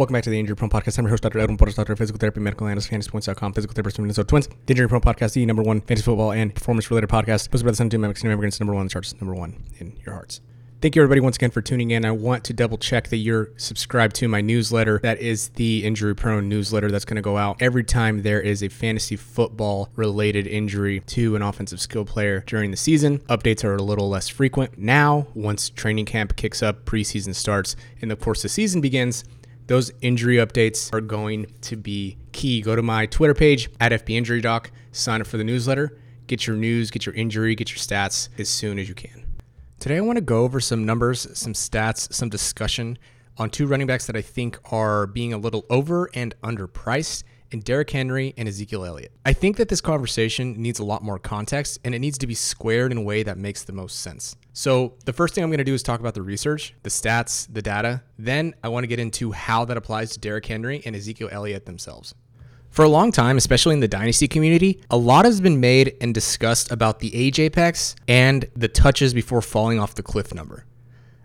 Welcome back to the Injury Prone Podcast. I'm your host, Dr. Edwin Doctor of Physical Therapy, Medical Analyst, FantasyPoints.com, Physical Therapist from Minnesota Twins. The Injury Prone Podcast, the number one fantasy football and performance-related podcast, hosted by the Sun Team Mexican Immigrants, number one in the charts, number one in your hearts. Thank you, everybody, once again for tuning in. I want to double check that you're subscribed to my newsletter. That is the Injury Prone newsletter that's going to go out every time there is a fantasy football related injury to an offensive skill player during the season. Updates are a little less frequent now. Once training camp kicks up, preseason starts, and of course the season begins, those injury updates are going to be key. Go to my Twitter page at FB Injury Doc, sign up for the newsletter, get your news, get your injury, get your stats as soon as you can. Today, I want to go over some numbers, some stats, some discussion on two running backs that I think are being a little over and underpriced in Derrick Henry and Ezekiel Elliott. I think that this conversation needs a lot more context and it needs to be squared in a way that makes the most sense. So, the first thing I'm going to do is talk about the research, the stats, the data. Then, I want to get into how that applies to Derrick Henry and Ezekiel Elliott themselves. For a long time, especially in the dynasty community, a lot has been made and discussed about the age apex and the touches before falling off the cliff number.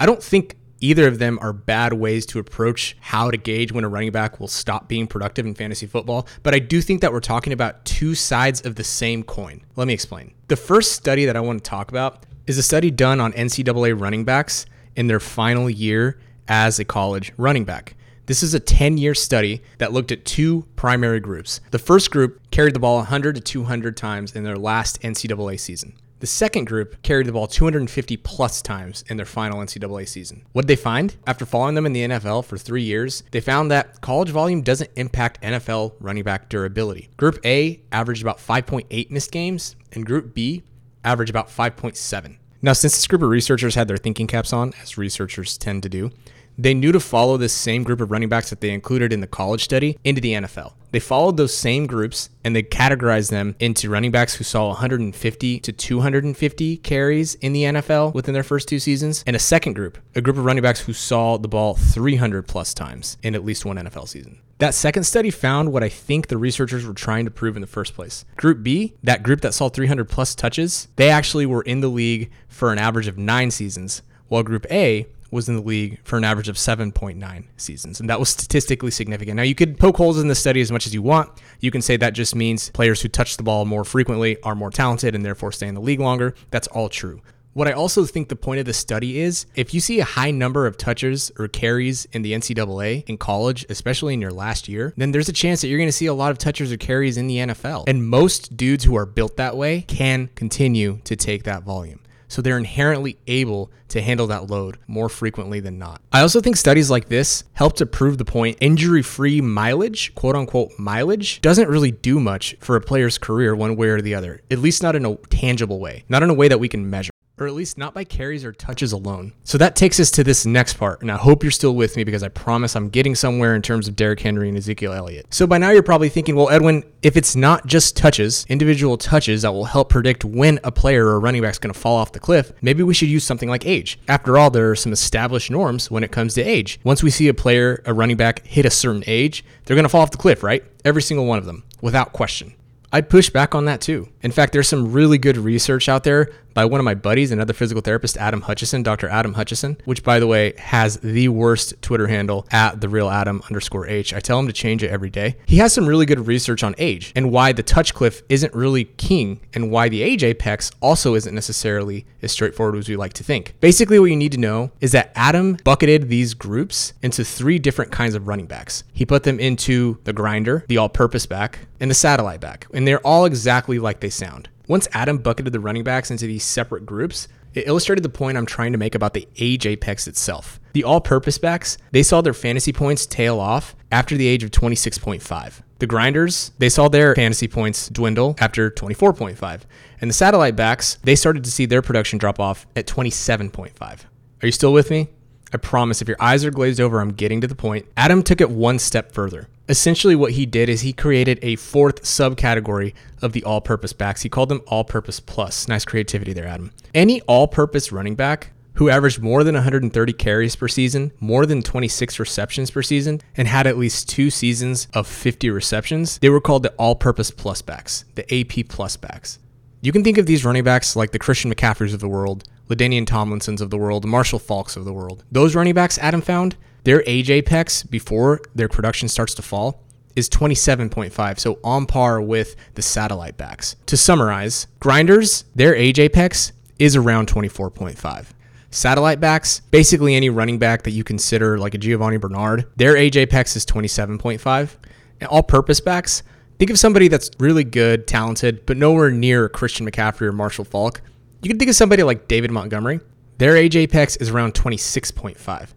I don't think either of them are bad ways to approach how to gauge when a running back will stop being productive in fantasy football, but I do think that we're talking about two sides of the same coin. Let me explain. The first study that I want to talk about is a study done on NCAA running backs in their final year as a college running back. This is a 10 year study that looked at two primary groups. The first group carried the ball 100 to 200 times in their last NCAA season. The second group carried the ball 250 plus times in their final NCAA season. What did they find? After following them in the NFL for three years, they found that college volume doesn't impact NFL running back durability. Group A averaged about 5.8 missed games, and Group B averaged about 5.7. Now, since this group of researchers had their thinking caps on, as researchers tend to do, they knew to follow this same group of running backs that they included in the college study into the NFL. They followed those same groups and they categorized them into running backs who saw 150 to 250 carries in the NFL within their first two seasons, and a second group, a group of running backs who saw the ball 300 plus times in at least one NFL season. That second study found what I think the researchers were trying to prove in the first place. Group B, that group that saw 300 plus touches, they actually were in the league for an average of nine seasons, while Group A, was in the league for an average of 7.9 seasons. And that was statistically significant. Now, you could poke holes in the study as much as you want. You can say that just means players who touch the ball more frequently are more talented and therefore stay in the league longer. That's all true. What I also think the point of the study is if you see a high number of touches or carries in the NCAA in college, especially in your last year, then there's a chance that you're going to see a lot of touches or carries in the NFL. And most dudes who are built that way can continue to take that volume so they're inherently able to handle that load more frequently than not. I also think studies like this help to prove the point injury free mileage, quote unquote mileage, doesn't really do much for a player's career one way or the other, at least not in a tangible way, not in a way that we can measure or at least not by carries or touches alone. So that takes us to this next part, and I hope you're still with me because I promise I'm getting somewhere in terms of Derrick Henry and Ezekiel Elliott. So by now you're probably thinking, well, Edwin, if it's not just touches, individual touches that will help predict when a player or running back is going to fall off the cliff, maybe we should use something like age. After all, there are some established norms when it comes to age. Once we see a player, a running back, hit a certain age, they're going to fall off the cliff, right? Every single one of them, without question. I'd push back on that too. In fact, there's some really good research out there by one of my buddies, another physical therapist, Adam Hutchison, Dr. Adam Hutchison, which by the way has the worst Twitter handle at the real Adam underscore H. I tell him to change it every day. He has some really good research on age and why the touch cliff isn't really king and why the age apex also isn't necessarily as straightforward as we like to think. Basically, what you need to know is that Adam bucketed these groups into three different kinds of running backs. He put them into the grinder, the all purpose back, and the satellite back, and they're all exactly like they sound. Once Adam bucketed the running backs into these separate groups, it illustrated the point I'm trying to make about the age apex itself. The all purpose backs, they saw their fantasy points tail off after the age of 26.5. The grinders, they saw their fantasy points dwindle after 24.5. And the satellite backs, they started to see their production drop off at 27.5. Are you still with me? I promise if your eyes are glazed over, I'm getting to the point. Adam took it one step further. Essentially, what he did is he created a fourth subcategory of the all purpose backs. He called them all purpose plus. Nice creativity there, Adam. Any all purpose running back who averaged more than 130 carries per season, more than 26 receptions per season, and had at least two seasons of 50 receptions, they were called the all purpose plus backs, the AP plus backs. You can think of these running backs like the Christian McCaffreys of the world, LaDainian Tomlinsons of the world, Marshall Faulks of the world. Those running backs Adam found, their age apex before their production starts to fall is 27.5, so on par with the satellite backs. To summarize, grinders, their age apex is around 24.5. Satellite backs, basically any running back that you consider like a Giovani Bernard, their age apex is 27.5. And all purpose backs, think of somebody that's really good, talented, but nowhere near Christian McCaffrey or Marshall Faulk. You can think of somebody like David Montgomery. Their age apex is around 26.5.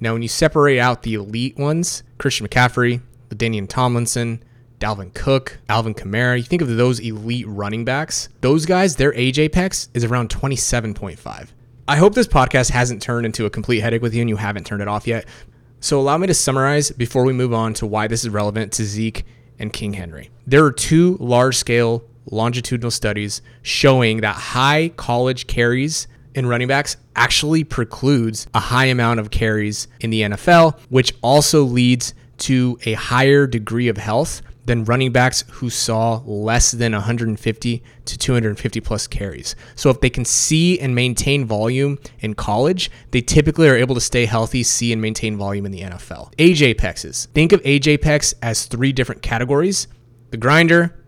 Now, when you separate out the elite ones, Christian McCaffrey, LaDainian Tomlinson, Dalvin Cook, Alvin Kamara, you think of those elite running backs, those guys, their age apex is around 27.5. I hope this podcast hasn't turned into a complete headache with you and you haven't turned it off yet. So allow me to summarize before we move on to why this is relevant to Zeke and King Henry. There are two large scale longitudinal studies showing that high college carries in running backs actually precludes a high amount of carries in the NFL, which also leads to a higher degree of health than running backs who saw less than 150 to 250 plus carries. So if they can see and maintain volume in college, they typically are able to stay healthy, see and maintain volume in the NFL. Age apexes. Think of age apex as three different categories. The grinder,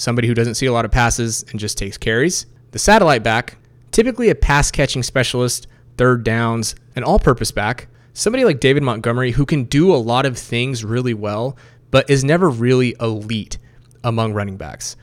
somebody who doesn't see a lot of passes and just takes carries. The satellite back, typically a pass catching specialist, third downs, an all purpose back, somebody like David Montgomery who can do a lot of things really well, but is never really elite among running backs.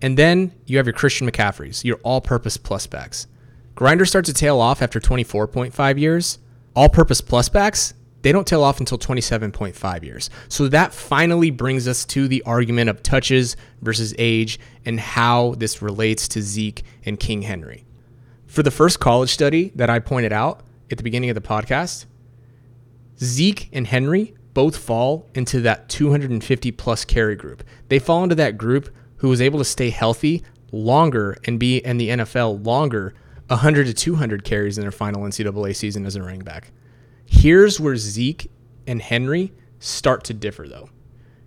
And then you have your Christian McCaffreys, your all purpose plus backs. Grinder starts to tail off after 24.5 years. All purpose plus backs, they don't tail off until 27.5 years. So that finally brings us to the argument of touches versus age and how this relates to Zeke and King Henry. For the first college study that I pointed out at the beginning of the podcast, Zeke and Henry both fall into that 250 plus carry group. They fall into that group who was able to stay healthy longer and be in the NFL longer, 100 to 200 carries in their final NCAA season as a running back. Here's where Zeke and Henry start to differ, though.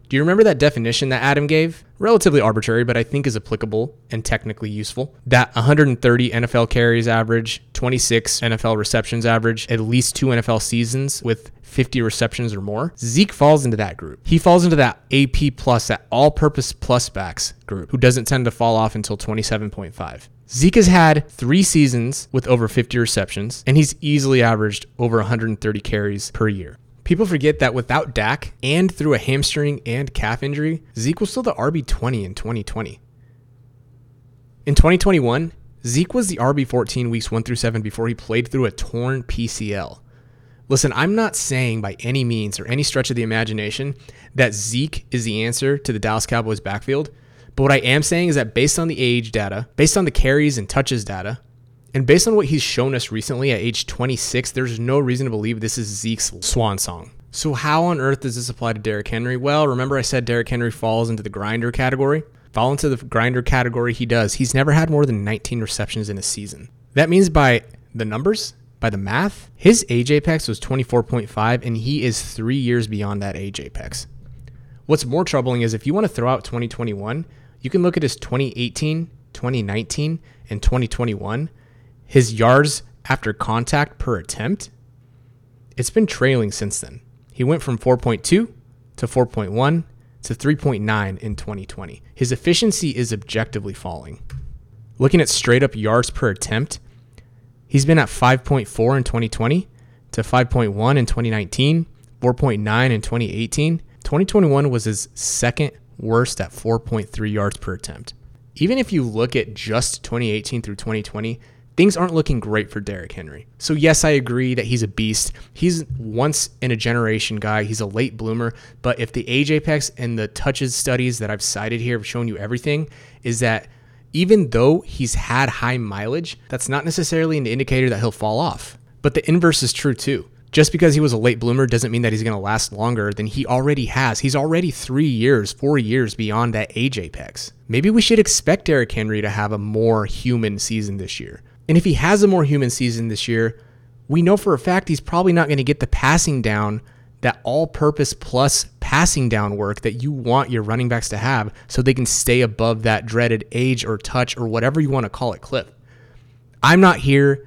Do you remember that definition that Adam gave? Relatively arbitrary, but I think is applicable and technically useful. That 130 NFL carries average, 26 NFL receptions average, at least two NFL seasons with 50 receptions or more. Zeke falls into that group. He falls into that AP plus, that all purpose plus backs group, who doesn't tend to fall off until 27.5. Zeke has had three seasons with over 50 receptions, and he's easily averaged over 130 carries per year. People forget that without Dak and through a hamstring and calf injury, Zeke was still the RB20 in 2020. In 2021, Zeke was the RB14 weeks 1 through 7 before he played through a torn PCL. Listen, I'm not saying by any means or any stretch of the imagination that Zeke is the answer to the Dallas Cowboys backfield. But what I am saying is that based on the age data, based on the carries and touches data, and based on what he's shown us recently at age 26, there's no reason to believe this is Zeke's swan song. So, how on earth does this apply to Derrick Henry? Well, remember I said Derrick Henry falls into the grinder category? Fall into the grinder category, he does. He's never had more than 19 receptions in a season. That means by the numbers, by the math, his age apex was 24.5, and he is three years beyond that age apex. What's more troubling is if you want to throw out 2021, you can look at his 2018, 2019, and 2021 his yards after contact per attempt, it's been trailing since then. He went from 4.2 to 4.1 to 3.9 in 2020. His efficiency is objectively falling. Looking at straight up yards per attempt, he's been at 5.4 in 2020 to 5.1 in 2019, 4.9 in 2018. 2021 was his second worst at 4.3 yards per attempt. Even if you look at just 2018 through 2020, things aren't looking great for Derrick Henry. So, yes, I agree that he's a beast. He's once in a generation guy. He's a late bloomer. But if the age apex and the touches studies that I've cited here have shown you everything, is that even though he's had high mileage, that's not necessarily an indicator that he'll fall off. But the inverse is true too. Just because he was a late bloomer doesn't mean that he's going to last longer than he already has. He's already three years, four years beyond that age apex. Maybe we should expect Derrick Henry to have a more human season this year. And if he has a more human season this year, we know for a fact he's probably not going to get the passing down, that all purpose plus passing down work that you want your running backs to have so they can stay above that dreaded age or touch or whatever you want to call it clip. I'm not here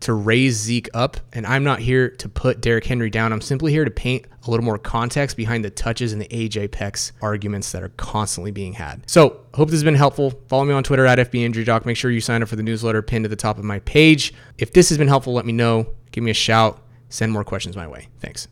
to raise Zeke up, and I'm not here to put Derrick Henry down. I'm simply here to paint a little more context behind the touches and the age apex arguments that are constantly being had. So, hope this has been helpful. Follow me on Twitter at FB Injury Doc. Make sure you sign up for the newsletter pinned at the top of my page. If this has been helpful, let me know. Give me a shout. Send more questions my way. Thanks.